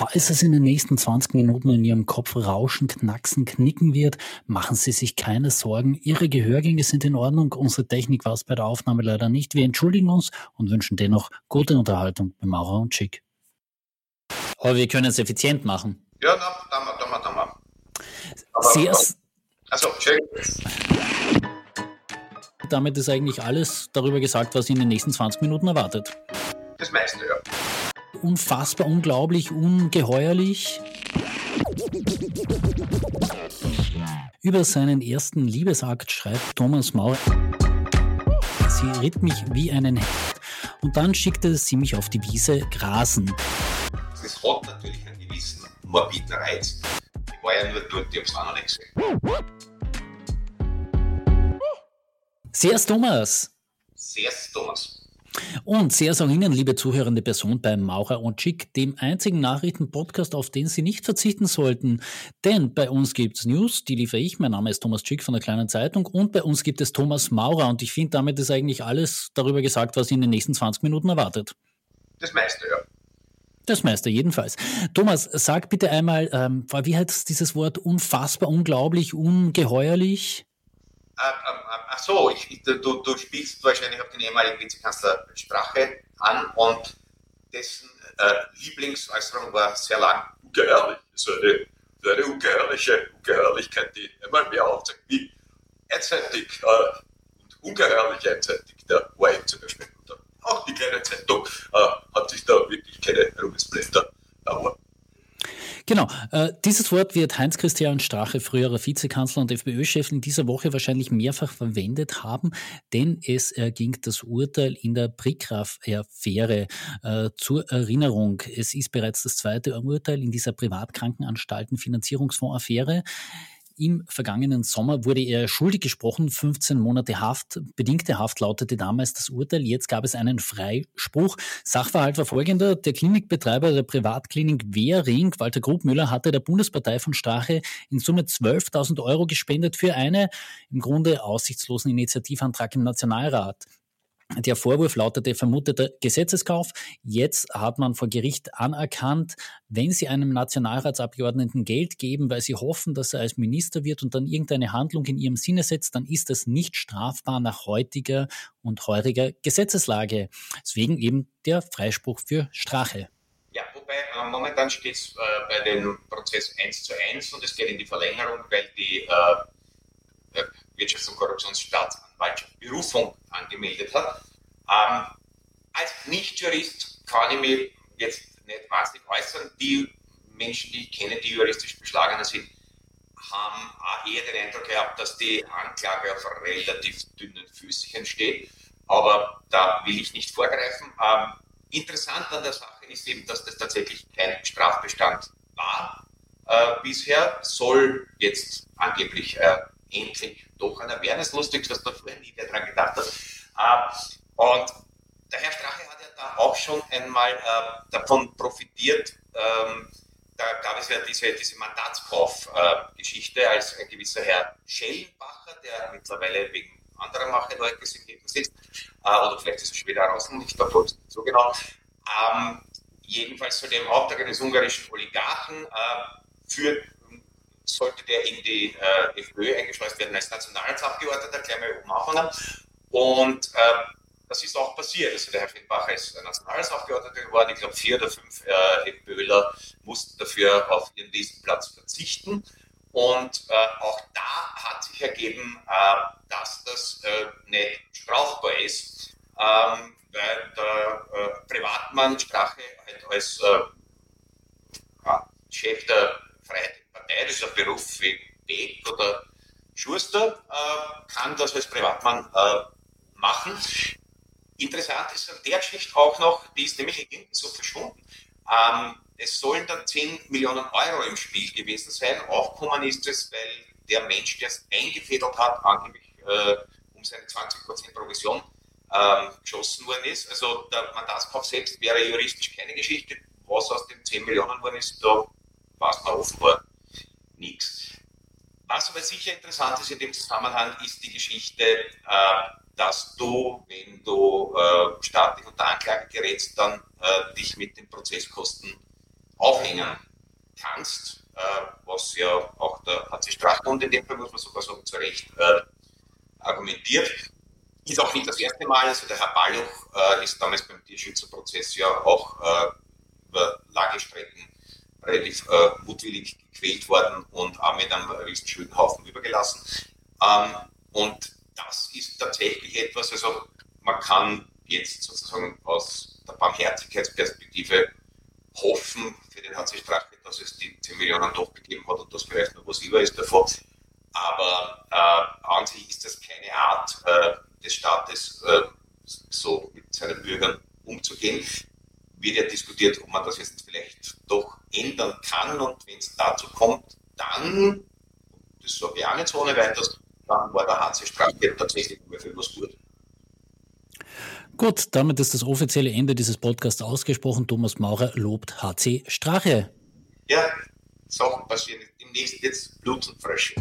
Falls es in den nächsten 20 Minuten in Ihrem Kopf rauschen, knacksen, knicken wird, machen Sie sich keine Sorgen. Ihre Gehörgänge sind in Ordnung. Unsere Technik war es bei der Aufnahme leider nicht. Wir entschuldigen uns und wünschen dennoch gute Unterhaltung bei Maurer und Chick. Aber wir können es effizient machen. Ja, na, da mal, da mal, da mal. Sehr, Also, Chick. damit ist eigentlich alles darüber gesagt, was Sie in den nächsten 20 Minuten erwartet. Das meiste, ja. Unfassbar, unglaublich, ungeheuerlich. Über seinen ersten Liebesakt schreibt Thomas Maurer. Sie ritt mich wie einen Held und dann schickte sie mich auf die Wiese grasen. Das hat natürlich einen gewissen morbiden Reiz. Ich war ja nur dort, ich hab's auch noch nicht gesehen. Sehr Thomas. Sehr Thomas. Und sehr auch Ihnen, liebe zuhörende Person bei Maurer und Schick, dem einzigen Nachrichtenpodcast, auf den Sie nicht verzichten sollten. Denn bei uns gibt es News, die liefere ich. Mein Name ist Thomas Schick von der Kleinen Zeitung und bei uns gibt es Thomas Maurer. Und ich finde, damit ist eigentlich alles darüber gesagt, was Sie in den nächsten 20 Minuten erwartet. Das meiste, ja. Das meiste jedenfalls. Thomas, sag bitte einmal, ähm, wie heißt dieses Wort unfassbar, unglaublich, ungeheuerlich? Ähm, ähm, ähm, ach so, ich, ich, du, du spielst wahrscheinlich auf den ehemaligen Vizekanzler Strache an und dessen äh, Lieblingsäußerung war sehr lang ungeheuerlich. So eine, so eine ungeheuerliche Ungeheuerlichkeit, die einmal mehr aufzeigt, wie einseitig äh, und ungeheuerlich einseitig der ORF zum Beispiel. Und auch die kleine Zeitung äh, hat sich da wirklich keine Ruhmesblätter erworben. Genau, äh, dieses Wort wird Heinz-Christian Strache, früherer Vizekanzler und FPÖ-Chef, in dieser Woche wahrscheinlich mehrfach verwendet haben, denn es erging das Urteil in der Prigraf-Affäre. Äh, zur Erinnerung, es ist bereits das zweite Urteil in dieser Privatkrankenanstalten-Finanzierungsfonds-Affäre. Im vergangenen Sommer wurde er schuldig gesprochen. 15 Monate Haft, bedingte Haft lautete damals das Urteil. Jetzt gab es einen Freispruch. Sachverhalt war folgender. Der Klinikbetreiber der Privatklinik Wehring, Walter Grubmüller, hatte der Bundespartei von Strache in Summe 12.000 Euro gespendet für eine im Grunde aussichtslosen Initiativantrag im Nationalrat. Der Vorwurf lautete vermuteter Gesetzeskauf. Jetzt hat man vor Gericht anerkannt, wenn Sie einem Nationalratsabgeordneten Geld geben, weil Sie hoffen, dass er als Minister wird und dann irgendeine Handlung in Ihrem Sinne setzt, dann ist das nicht strafbar nach heutiger und heuriger Gesetzeslage. Deswegen eben der Freispruch für Strache. Ja, wobei äh, momentan steht es äh, bei dem Prozess 1 zu 1 und es geht in die Verlängerung, weil die äh, Wirtschafts- und Korruptionsstaatsanwaltschaft Berufung angemeldet hat. Ähm, als Nichtjurist kann ich mich jetzt nicht wahnsinnig äußern. Die Menschen, die ich kenne, die juristisch beschlagener sind, haben auch eher den Eindruck gehabt, dass die Anklage auf relativ dünnen Füßchen steht. Aber da will ich nicht vorgreifen. Ähm, interessant an der Sache ist eben, dass das tatsächlich kein Strafbestand war. Äh, bisher soll jetzt angeblich äh, endlich doch. Es ist lustig, dass da vorher nie dran gedacht hat. Äh, und der Herr Strache hat ja da auch schon einmal äh, davon profitiert. Ähm, da gab es ja diese, diese Mandatskauf-Geschichte, äh, als ein gewisser Herr Schellenbacher, der mittlerweile wegen anderer Macheleugnis im Leben sitzt, äh, oder vielleicht ist er schon wieder draußen, ich verfolge so genau. Ähm, jedenfalls der im Auftrag eines ungarischen Oligarchen äh, für sollte der in die äh, FPÖ eingeschleust werden als Nationalratsabgeordneter, gleich mal oben anfangen. Und äh, das ist auch passiert. Also der Herr Friedbacher ist Nationalratsabgeordneter geworden. Ich glaube, vier oder fünf äh, FPÖler mussten dafür auf ihren Listenplatz verzichten. Und äh, auch da hat sich ergeben, äh, dass das äh, nicht strafbar ist, ähm, weil der äh, Privatmann Strache halt als äh, Chef der Partei, das ist ein Beruf wie Beck oder Schuster, kann das als Privatmann machen. Interessant ist an der Geschichte auch noch, die ist nämlich hinten so verschwunden. Ähm, es sollen dann 10 Millionen Euro im Spiel gewesen sein. Aufgekommen ist es, weil der Mensch, der es eingefädelt hat, angeblich äh, um seine 20% Provision ähm, geschossen worden ist. Also der Mandatskauf selbst wäre juristisch keine Geschichte. Was aus den 10 Millionen worden ist, da weiß man offenbar nichts. Was aber sicher interessant ist in dem Zusammenhang, ist die Geschichte, äh, dass du, wenn du äh, staatlich unter Anklage gerätst, dann äh, dich mit den Prozesskosten aufhängen kannst, äh, was ja auch der HC Strachbund in dem Fall, muss man sogar sagen, zu Recht äh, argumentiert. Ist auch nicht das erste Mal, also der Herr Balluch äh, ist damals beim Tierschützerprozess ja auch über Lagestrecken relativ äh, mutwillig gequält worden und auch mit einem riesen Schuldenhaufen übergelassen. Ähm, und das ist tatsächlich etwas, also man kann jetzt sozusagen aus der Barmherzigkeitsperspektive hoffen für den HC Strache, dass es die 10 Millionen doch gegeben hat und das vielleicht noch was über ist davon. Aber äh, an sich ist das keine Art äh, des Staates, äh, so mit seinen Bürgern umzugehen. Wird ja diskutiert, ob man das jetzt vielleicht doch ändern kann und wenn es dazu kommt, dann, das sage ich auch nicht so ohne weiteres, dann war der HC Strache tatsächlich ungefähr was gut. Gut, damit ist das offizielle Ende dieses Podcasts ausgesprochen. Thomas Maurer lobt HC Strache. Ja, Sachen passieren demnächst jetzt Blut und Frösche.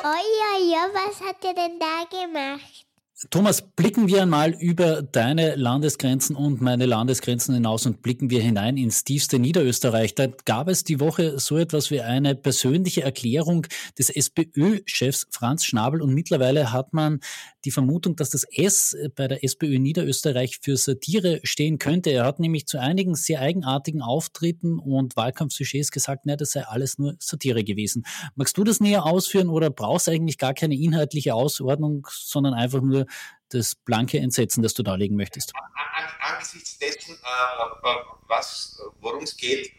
Oh ja, ja, was hat er denn da gemacht? Thomas, blicken wir einmal über deine Landesgrenzen und meine Landesgrenzen hinaus und blicken wir hinein ins tiefste Niederösterreich. Da gab es die Woche so etwas wie eine persönliche Erklärung des SPÖ-Chefs Franz Schnabel und mittlerweile hat man die Vermutung, dass das S bei der SPÖ Niederösterreich für Satire stehen könnte. Er hat nämlich zu einigen sehr eigenartigen Auftritten und Wahlkampfsujets gesagt, na, das sei alles nur Satire gewesen. Magst du das näher ausführen oder brauchst du eigentlich gar keine inhaltliche Ausordnung, sondern einfach nur das blanke Entsetzen, das du darlegen möchtest? Angesichts dessen, äh, was, worum es geht,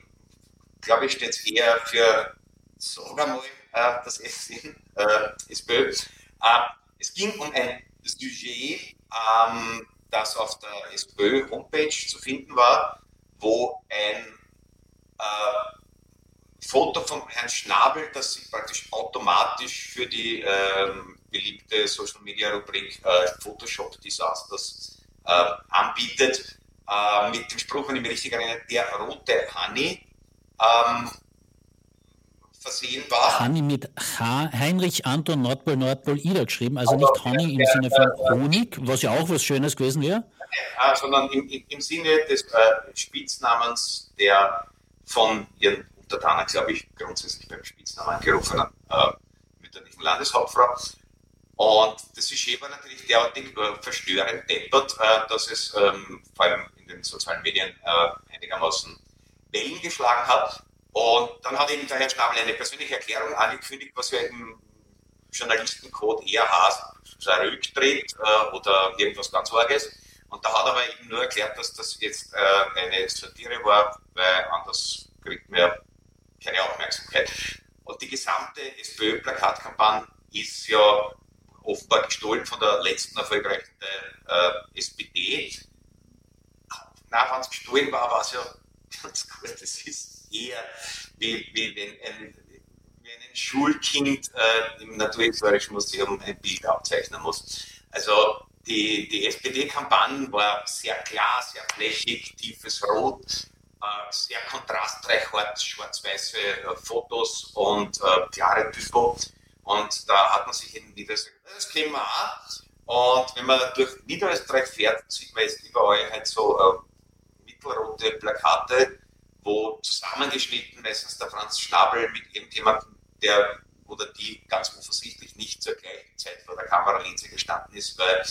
glaube ich, steht es eher für, wir mal, äh, das S in äh, SPÖ. Äh, es ging um ein Sujet, ähm, das auf der SPÖ-Homepage zu finden war, wo ein äh, Foto von Herrn Schnabel, das sich praktisch automatisch für die ähm, beliebte Social Media Rubrik äh, Photoshop Disasters äh, anbietet, äh, mit dem Spruch, wenn ich mich richtig erinnere, der rote Honey ähm, versehen war. Honey mit H, Heinrich Anton Nordpol Nordpol Ida geschrieben, also Aber nicht Honey im Sinne von Honig, was ja auch was Schönes gewesen wäre. Äh, sondern im, im, Sinne des äh, Spitznamens der von ihren Untertanen, glaube ich, grundsätzlich beim Spitznamen angerufenen äh, mütterlichen Landeshauptfrau. Und das Sujet war natürlich derartig äh, verstörend deppert, äh, dass es ähm, vor allem in den sozialen Medien äh, einigermaßen Wellen geschlagen hat. Und dann hat eben der Herr Schnabel eine persönliche Erklärung angekündigt, was ja im Journalistencode eher heißt, Rücktritt äh, oder irgendwas ganz Arges. Und da hat er aber eben nur erklärt, dass das jetzt äh, eine Satire war, weil anders kriegt man keine Aufmerksamkeit. Und die gesamte SPÖ-Plakatkampagne ist ja offenbar gestohlen von der letzten erfolgreichen äh, SPD. Na, wenn es gestohlen war, war es ja ganz gut. Das ist eher wie, wie wenn ein, wie ein Schulkind äh, im Naturhistorischen Museum ein Bild abzeichnen muss. Also die, die SPD-Kampagne war sehr klar, sehr flächig, tiefes Rot, äh, sehr kontrastreich, schwarz-weiße äh, Fotos und äh, klare Typo. Und da hat man sich in Niederösterreich, das kennen wir auch. Und wenn man durch Niederösterreich fährt, sieht man jetzt überall halt so äh, mittelrote Plakate, wo zusammengeschnitten meistens der Franz Schnabel mit irgendjemandem, der oder die ganz offensichtlich nicht zur gleichen Zeit vor der Kameralinse gestanden ist, weil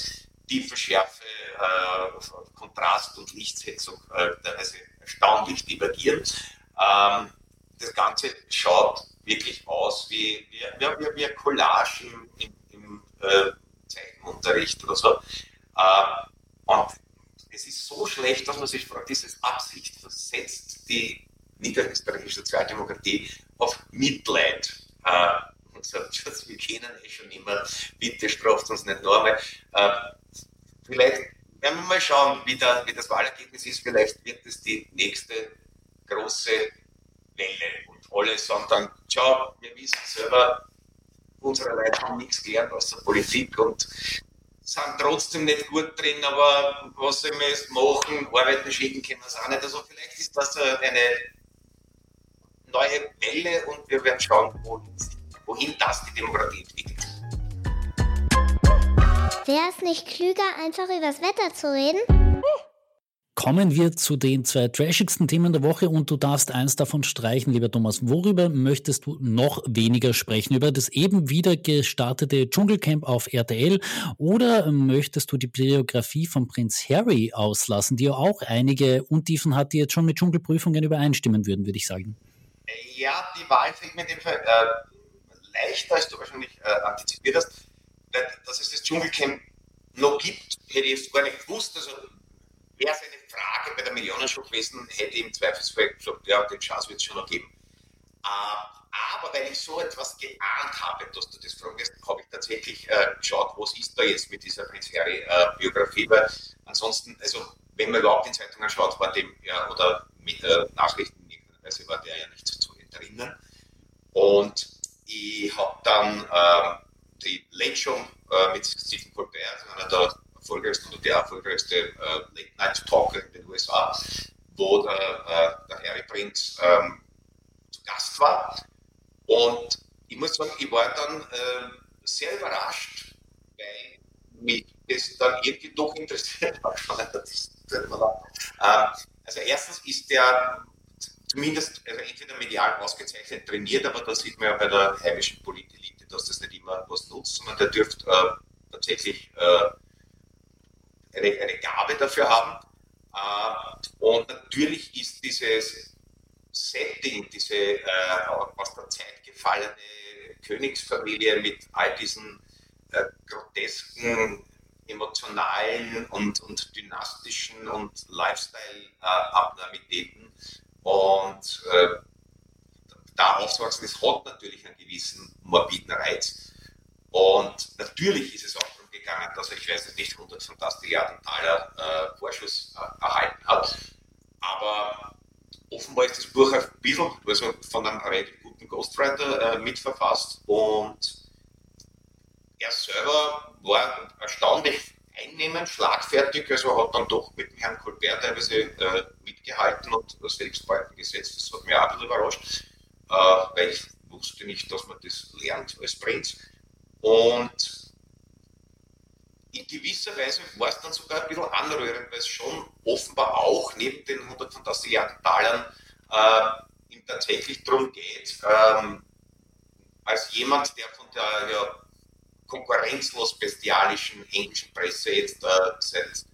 Tiefenschärfe, äh, Kontrast und Lichtsetzung äh, teilweise erstaunlich divergieren. Ähm, das Ganze schaut wirklich aus wie, wie, wie, wie eine Collage im, im, im äh, Zeichenunterricht oder so. Äh, und es ist so schlecht, dass man sich fragt, ist es Absicht? Versetzt die niederösterreichische Sozialdemokratie auf Mitleid? Äh, und sagt, wir kennen eh schon immer, bitte straft uns nicht noch einmal. Äh, vielleicht werden wir mal schauen, wie, der, wie das Wahlergebnis ist. Vielleicht wird es die nächste große Welle alle sagen dann, ciao, wir wissen selber, unsere Leute haben nichts gelernt aus der Politik und sind trotzdem nicht gut drin, aber was wir jetzt machen? Arbeiten schicken können wir es auch nicht. Also vielleicht ist das eine neue Welle und wir werden schauen, wohin das die Demokratie entwickelt. Wäre es nicht klüger, einfach über das Wetter zu reden? Kommen wir zu den zwei trashigsten Themen der Woche und du darfst eins davon streichen, lieber Thomas. Worüber möchtest du noch weniger sprechen? Über das eben wieder gestartete Dschungelcamp auf RTL oder möchtest du die Biografie von Prinz Harry auslassen, die ja auch einige Untiefen hat, die jetzt schon mit Dschungelprüfungen übereinstimmen würden, würde ich sagen? Ja, die Wahl fällt mir in dem Fall äh, leichter, als du wahrscheinlich äh, antizipiert hast. Dass es das Dschungelcamp noch gibt, hätte ich jetzt gar nicht gewusst. Also wäre es eine Frage bei der Millionenshow gewesen, hätte ich im Zweifelsfall gesagt, ja, den Chance wird es schon noch geben. Äh, aber weil ich so etwas geahnt habe, dass du das fragst, habe ich tatsächlich äh, geschaut, was ist da jetzt mit dieser Prinz Harry-Biografie, äh, weil ansonsten, also wenn man überhaupt in Zeitungen schaut, war dem, ja, oder mit äh, Nachrichten, also war der ja nicht zu entrinnen. Und ich habe dann äh, die Late Show äh, mit Stephen Colbert, einer der erfolgreichste oder der erfolgreichste äh, Night Talker in den USA, wo der, äh, der Harry Prinz ähm, zu Gast war. Und ich muss sagen, ich war dann äh, sehr überrascht, weil mich das dann irgendwie doch interessiert hat. Ähm, also erstens ist der zumindest also entweder medial ausgezeichnet trainiert, aber da sieht man ja bei der heimischen Politelite, dass das nicht immer was nutzt, sondern der dürfte äh, tatsächlich äh, eine, eine Gabe dafür haben. Äh, und natürlich ist dieses Setting, diese äh, aus der Zeit gefallene Königsfamilie mit all diesen äh, grotesken, emotionalen und, und dynastischen und Lifestyle-Abnormitäten. und äh, da aufzuwachsen, das hat natürlich einen gewissen morbiden Reiz. Und natürlich ist es auch gegangen, dass er, ich weiß nicht, 100 Fantastilliarden Taler äh, Vorschuss äh, erhalten hat. Aber offenbar ist das Buch ein bisschen also von einem relativ guten Ghostwriter äh, mitverfasst und er selber war erstaunlich einnehmend, schlagfertig, also hat dann doch mit dem Herrn Colbert teilweise äh, mitgehalten und selbst Balken gesetzt. Das hat mich auch ein bisschen überrascht, äh, weil ich wusste nicht, dass man das lernt als Prinz. Und in gewisser Weise war es dann sogar ein bisschen anrührend, weil es schon offenbar auch neben den 100 Fantastilliarden Talern äh, ihm tatsächlich darum geht, ähm, als jemand, der von der ja, konkurrenzlos bestialischen englischen Presse jetzt äh, seit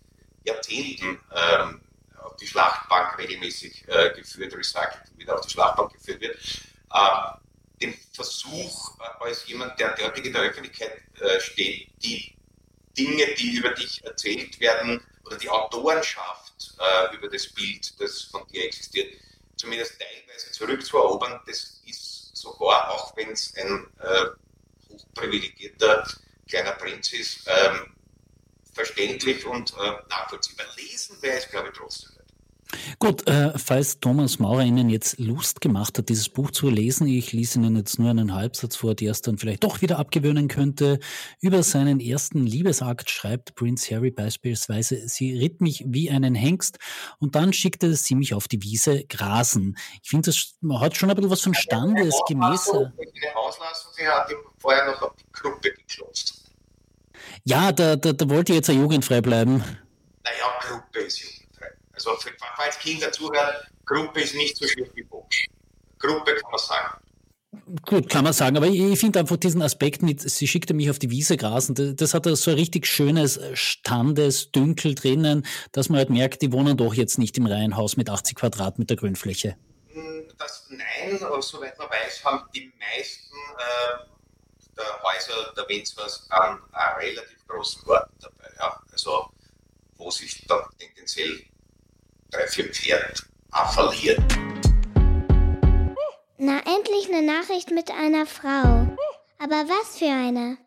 Jahrzehnten ähm, auf die Schlachtbank regelmäßig äh, geführt, recycelt wieder auf die Schlachtbank geführt wird, äh, den Versuch äh, als jemand, der derartig in der Öffentlichkeit äh, steht, die Dinge, die über dich erzählt werden oder die Autorenschaft äh, über das Bild, das von dir existiert, zumindest teilweise zurückzuerobern, das ist sogar, auch wenn es ein äh, hochprivilegierter kleiner Prinz ist, ähm, verständlich und äh, nachvollziehbar. Lesen wäre es, glaube ich, trotzdem. Gut, äh, falls Thomas Maurer Ihnen jetzt Lust gemacht hat, dieses Buch zu lesen, ich lese Ihnen jetzt nur einen Halbsatz vor, der es dann vielleicht doch wieder abgewöhnen könnte. Über seinen ersten Liebesakt schreibt Prince Harry beispielsweise, sie ritt mich wie einen Hengst und dann schickte sie mich auf die Wiese grasen. Ich finde, das hat schon ein bisschen was von Standesgemäß. Sie hat ihm vorher noch auf die Gruppe geklopft. Ja, da, da, da wollte jetzt ja jugendfrei bleiben. Naja, Gruppe ist jugendfrei. Also falls Kinder zuhören, Gruppe ist nicht so schlimm wie Box. Gruppe kann man sagen. Gut, kann man sagen, aber ich finde einfach diesen Aspekt mit, sie schickte mich auf die Wiese grasen, das, hat so ein richtig schönes Standesdünkel drinnen, dass man halt merkt, die wohnen doch jetzt nicht im Reihenhaus mit 80 Quadratmeter Grünfläche. Hm, das, nein, soweit man weiß, haben die meisten äh, der Häuser der Winzers einen, einen relativ großen Garten dabei. Ja? Also, wo sich dann tendenziell drei, Pferde verliert. Na, endlich eine Nachricht mit einer Frau. Aber was für eine?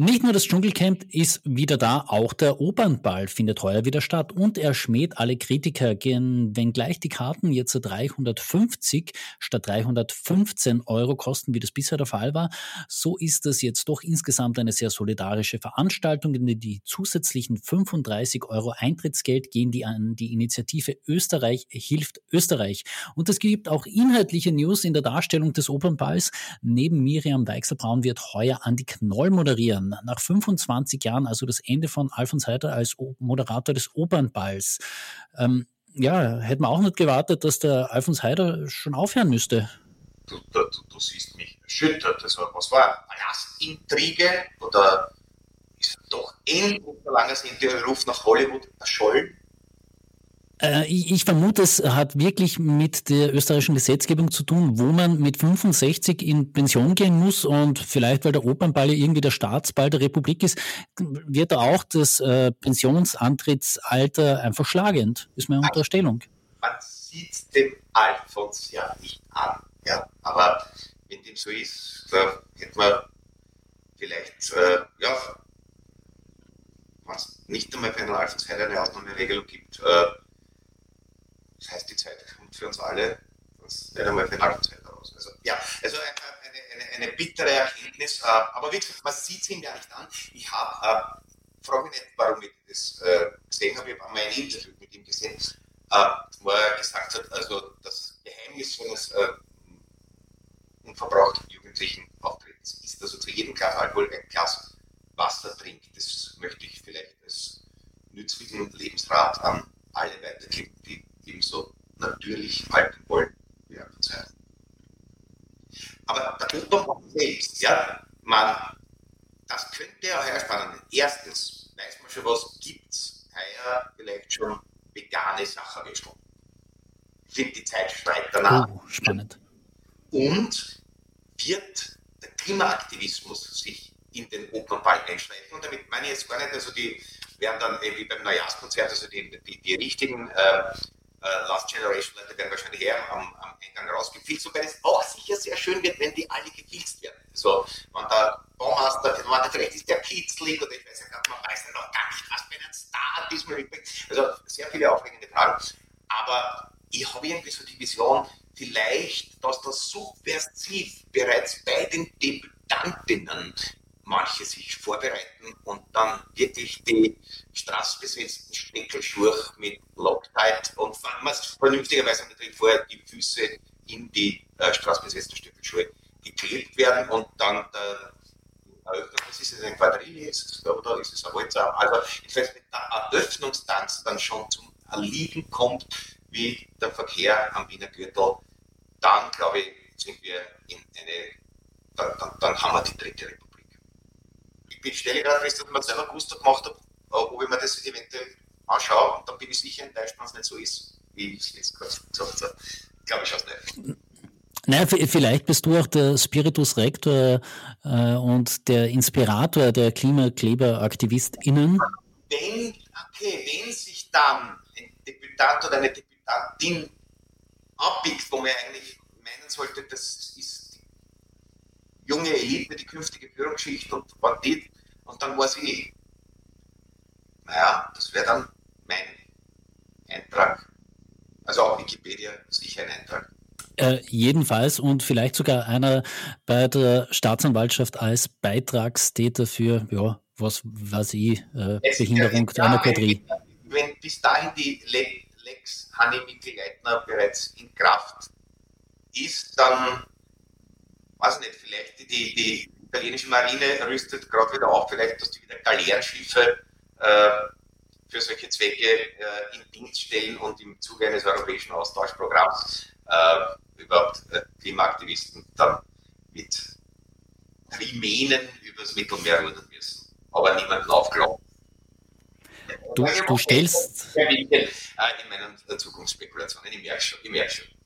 Nicht nur das Dschungelcamp ist wieder da, auch der Opernball findet heuer wieder statt und er schmäht alle Kritiker, wenngleich die Karten jetzt 350 statt 315 Euro kosten, wie das bisher der Fall war, so ist das jetzt doch insgesamt eine sehr solidarische Veranstaltung, denn die zusätzlichen 35 Euro Eintrittsgeld gehen die an die Initiative Österreich hilft Österreich. Und es gibt auch inhaltliche News in der Darstellung des Opernballs. Neben Miriam Weichselbraun wird heuer Andi Knoll moderieren. Nach 25 Jahren, also das Ende von Alfons Heider als Moderator des Opernballs. Ähm, ja, hätte man auch nicht gewartet, dass der Alfons Heider schon aufhören müsste. Du, du, du siehst mich erschüttert. Also, was war Palastintrige oder ist doch endlich, solange sind der Ruf nach Hollywood erschollen? Äh, ich vermute, es hat wirklich mit der österreichischen Gesetzgebung zu tun, wo man mit 65 in Pension gehen muss und vielleicht, weil der Opernball ja irgendwie der Staatsball der Republik ist, wird da auch das äh, Pensionsantrittsalter einfach schlagend, ist meine Unterstellung. Man sieht dem Alfons ja nicht an, ja, aber wenn dem so ist, da hätte man vielleicht, äh, ja, was nicht einmal für einen Alfons Heider eine Ausnahmeregelung gibt, äh, das heißt, die Zeit kommt für uns alle, das nicht einmal für eine halbe Zeit aus. Also, ja, also eine, eine, eine, bittere Erkenntnis, äh, aber wie gesagt, man sieht es ihm gar nicht an. Ich habe, äh, frage mich nicht, warum ich das äh, gesehen habe, ich habe einmal ein Interview mit ihm gesehen, äh, wo er gesagt hat, also das Geheimnis eines äh, unverbrauchten jugendlichen Auftretens ist, dass er zu jedem Glas Alkohol ein Glas Wasser trinkt. Das möchte ich vielleicht als nützlichen Lebensrat an alle weitergeben, die ebenso natürlich halten wollen Verzeihen. Aber der Unterbau selbst, ja, man, das könnte ja heuer spannend. Erstens, weiß man schon, was gibt es heuer vielleicht schon vegane Sacherwürstel. Ich finde, die Zeit schreit danach. Oh, spannend. Und wird der Klimaaktivismus sich in den Opernball einschreiben. Und damit meine ich jetzt gar nicht, also die werden dann wie beim Neujahrskonzert, also die, die, die richtigen äh, äh, Last Generation Leute werden wahrscheinlich eher am, am Eingang rausgefilzt, wobei es auch sicher sehr schön wird, wenn die alle gefilzt werden. So, wenn der Baumaster, wenn der, vielleicht ist der kitzlig oder ich weiß ja gar nicht, man weiß ja noch gar nicht, was bei einem Star diesmal übrig. Also sehr viele aufregende Fragen. Aber ich habe irgendwie so die Vision, vielleicht, dass das subversiv bereits bei den Debütantinnen manche sich vorbereiten und dann wirklich die straßbesetzten Steckelschuhe mit Loctite und vernünftigerweise natürlich vorher die Füße in die äh, straßbesetzten Steckelschuhe geklebt werden und dann der das ist es ein Quadrille, ist es, oder ist es ein Walzer? Also, weiß, wenn der Eröffnungstanz dann schon zum Erliegen kommt, wie der Verkehr am Wiener Gürtel, dann glaube ich, sind wir in eine, dann, dann, dann haben wir die dritte Republik ich stelle gerade fest, dass ich mir selber gewusst gemacht habe, äh, ob ich mir das eventuell anschaue und dann bin ich sicher enttäuscht, wenn es nicht so ist, wie ich es jetzt gerade gesagt habe. Glaube ich auch nicht. Naja, vielleicht bist du auch der Spiritus Rector äh, und der Inspirator der KlimakleberaktivistInnen. Wenn, okay, wenn sich dann ein Debütant oder eine Debütantin abbiegt, wo man eigentlich meinen sollte, das ist junge Elite, die künftige Führungsschicht und Bandit, und dann war sie, naja, das wäre dann mein Eintrag. Also auch Wikipedia sicher ein Eintrag. Äh, jedenfalls und vielleicht sogar einer bei der Staatsanwaltschaft als Beitragstäter für, ja, was weiß ich, äh, Behinderung ja, einer Quadrie. Wenn, wenn, bis dahin die Lex Hanni Mikl-Leitner bereits in Kraft ist, dann, weiß ich nicht, vielleicht die, die italienische Marine rüstet gerade wieder auf, vielleicht, dass die wieder Galeerenschiffe äh, für solche Zwecke äh, in Dienst stellen und im Zuge eines europäischen Austauschprogramms äh, überhaupt äh, Klimaaktivisten dann mit Trimenen übers Mittelmeer rudern müssen, aber niemanden aufklauben. Du, du stellst. Äh, in meinen Zukunftsspekulationen, ich merke schon. Ich merke schon.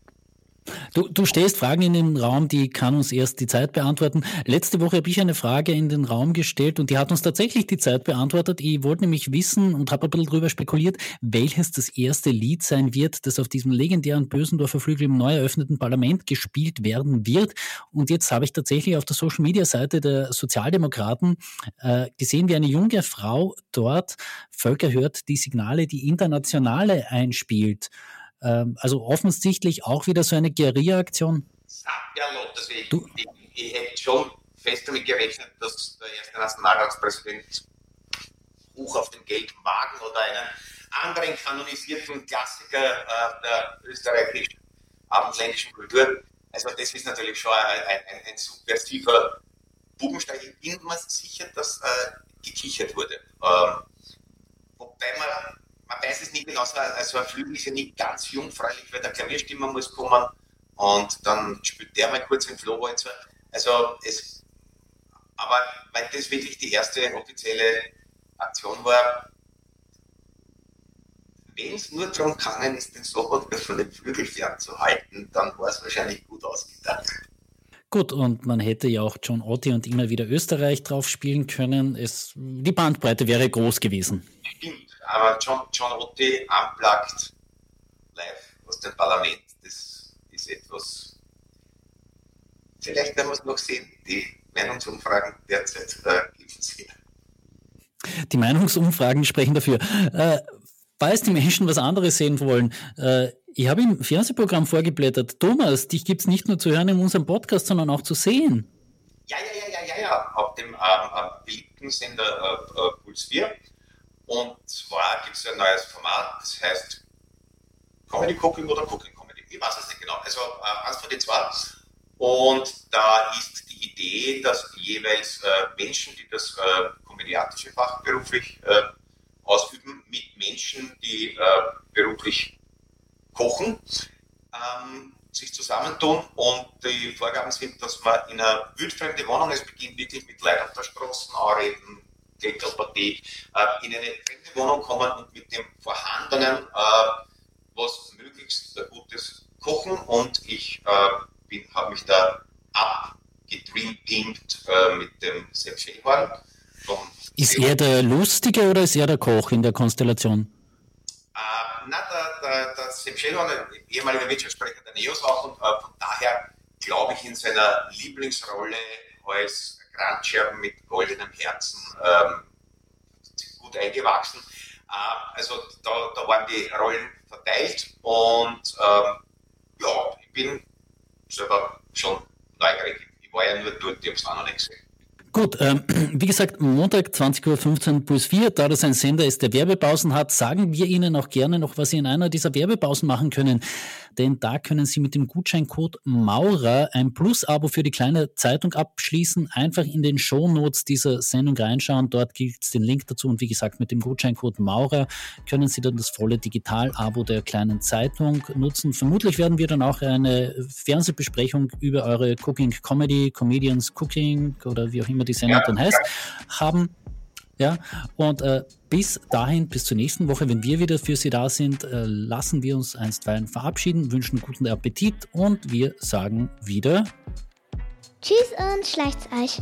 Du, du stellst Fragen in den Raum, die kann uns erst die Zeit beantworten. Letzte Woche habe ich eine Frage in den Raum gestellt und die hat uns tatsächlich die Zeit beantwortet. Ich wollte nämlich wissen und habe ein bisschen drüber spekuliert, welches das erste Lied sein wird, das auf diesem legendären Bösendorfer Flügel im neu eröffneten Parlament gespielt werden wird. Und jetzt habe ich tatsächlich auf der Social Media Seite der Sozialdemokraten äh, gesehen, wie eine junge Frau dort Völker hört die Signale, die Internationale einspielt. Ähm, also offensichtlich auch wieder so eine Guerilla-Aktion. Ja, deswegen, ich, ich, hätte schon fest damit gerechnet, dass der erste Nationalratspräsident hoch auf dem gelben Wagen oder einen anderen kanonisierten Klassiker äh, der österreichischen abendländischen Kultur. Also das ist natürlich schon ein, ein, ein subversiver Bubenstein, ich bin mir sicher, dass äh, gekichert wurde. Ähm, wobei man, man weiß es nicht genau, also ein Flügel ist ja nicht ganz jungfräulich, weil der Klavierstimmer muss kommen und dann spielt der mal kurz den Flohwalzer. Also es, aber weil das wirklich die erste offizielle Aktion war, wenn es nur darum gegangen ist, den Sobotka von den Flügel fernzuhalten, dann war es wahrscheinlich gut ausgedacht. Gut, und man hätte ja auch John Otti und immer wieder Österreich drauf spielen können. Es, die Bandbreite wäre groß gewesen. Stimmt, aber John, John Otti unplugged live aus dem Parlament, das ist etwas. Vielleicht werden wir es noch sehen. Die Meinungsumfragen derzeit äh, gibt es hier. Die Meinungsumfragen sprechen dafür. Äh, falls die Menschen was anderes sehen wollen, äh, ich habe im Fernsehprogramm vorgeblättert. Thomas, dich gibt es nicht nur zu hören in unserem Podcast, sondern auch zu sehen. Ja, ja, ja, ja, ja, ja. Auf dem ähm, beliebten Sender äh, äh, Puls 4. Und zwar gibt es ein neues Format, das heißt Comedy Cooking oder Cooking Comedy. Ich weiß es nicht genau. Also äh, eins von den zwei. Und da ist die Idee, dass jeweils äh, Menschen, die das äh, komödiatische Fach beruflich äh, ausüben, mit Menschen, die äh, beruflich kochen, ähm, sich zusammentun und die Vorgaben sind, dass man in einer wildfremde Wohnung, es beginnt wirklich mit Leid auf der Straße, Anreden, Kleckerpartie, äh, in eine fremde Wohnung kommen und mit dem Vorhandenen äh, was möglichst Gutes kochen und ich äh, habe mich da abgedreamteamt äh, mit dem Sepp Schellhorn. Ist er der Lustige oder ist er der Koch in der Konstellation? Äh, na, der, der, der Sepp Schellhorn, ehemaliger Wirtschaftssprecher der NEOS auch und äh, von daher glaube ich in seiner Lieblingsrolle als Grandscherben mit goldenem Herzen ähm, gut eingewachsen. Äh, also da, da waren die Rollen verteilt und ähm, ja, ich bin selber schon neugierig. Ich war ja nur dort, ich habe es auch noch nicht gesehen. Gut, ähm, wie gesagt, Montag 20.15 Uhr plus 4, da das ein Sender ist, der Werbepausen hat, sagen wir Ihnen auch gerne noch, was Sie in einer dieser Werbepausen machen können denn da können Sie mit dem Gutscheincode Maurer ein Plus-Abo für die kleine Zeitung abschließen. Einfach in den Shownotes dieser Sendung reinschauen. Dort gibt es den Link dazu. Und wie gesagt, mit dem Gutscheincode Maurer können Sie dann das volle Digital-Abo der kleinen Zeitung nutzen. Vermutlich werden wir dann auch eine Fernsehbesprechung über eure Cooking Comedy, Comedians Cooking oder wie auch immer die Sendung ja, dann heißt, haben. Ja, und äh, bis dahin, bis zur nächsten Woche, wenn wir wieder für Sie da sind, äh, lassen wir uns einstweilen verabschieden, wünschen guten Appetit und wir sagen wieder Tschüss und schleicht's euch.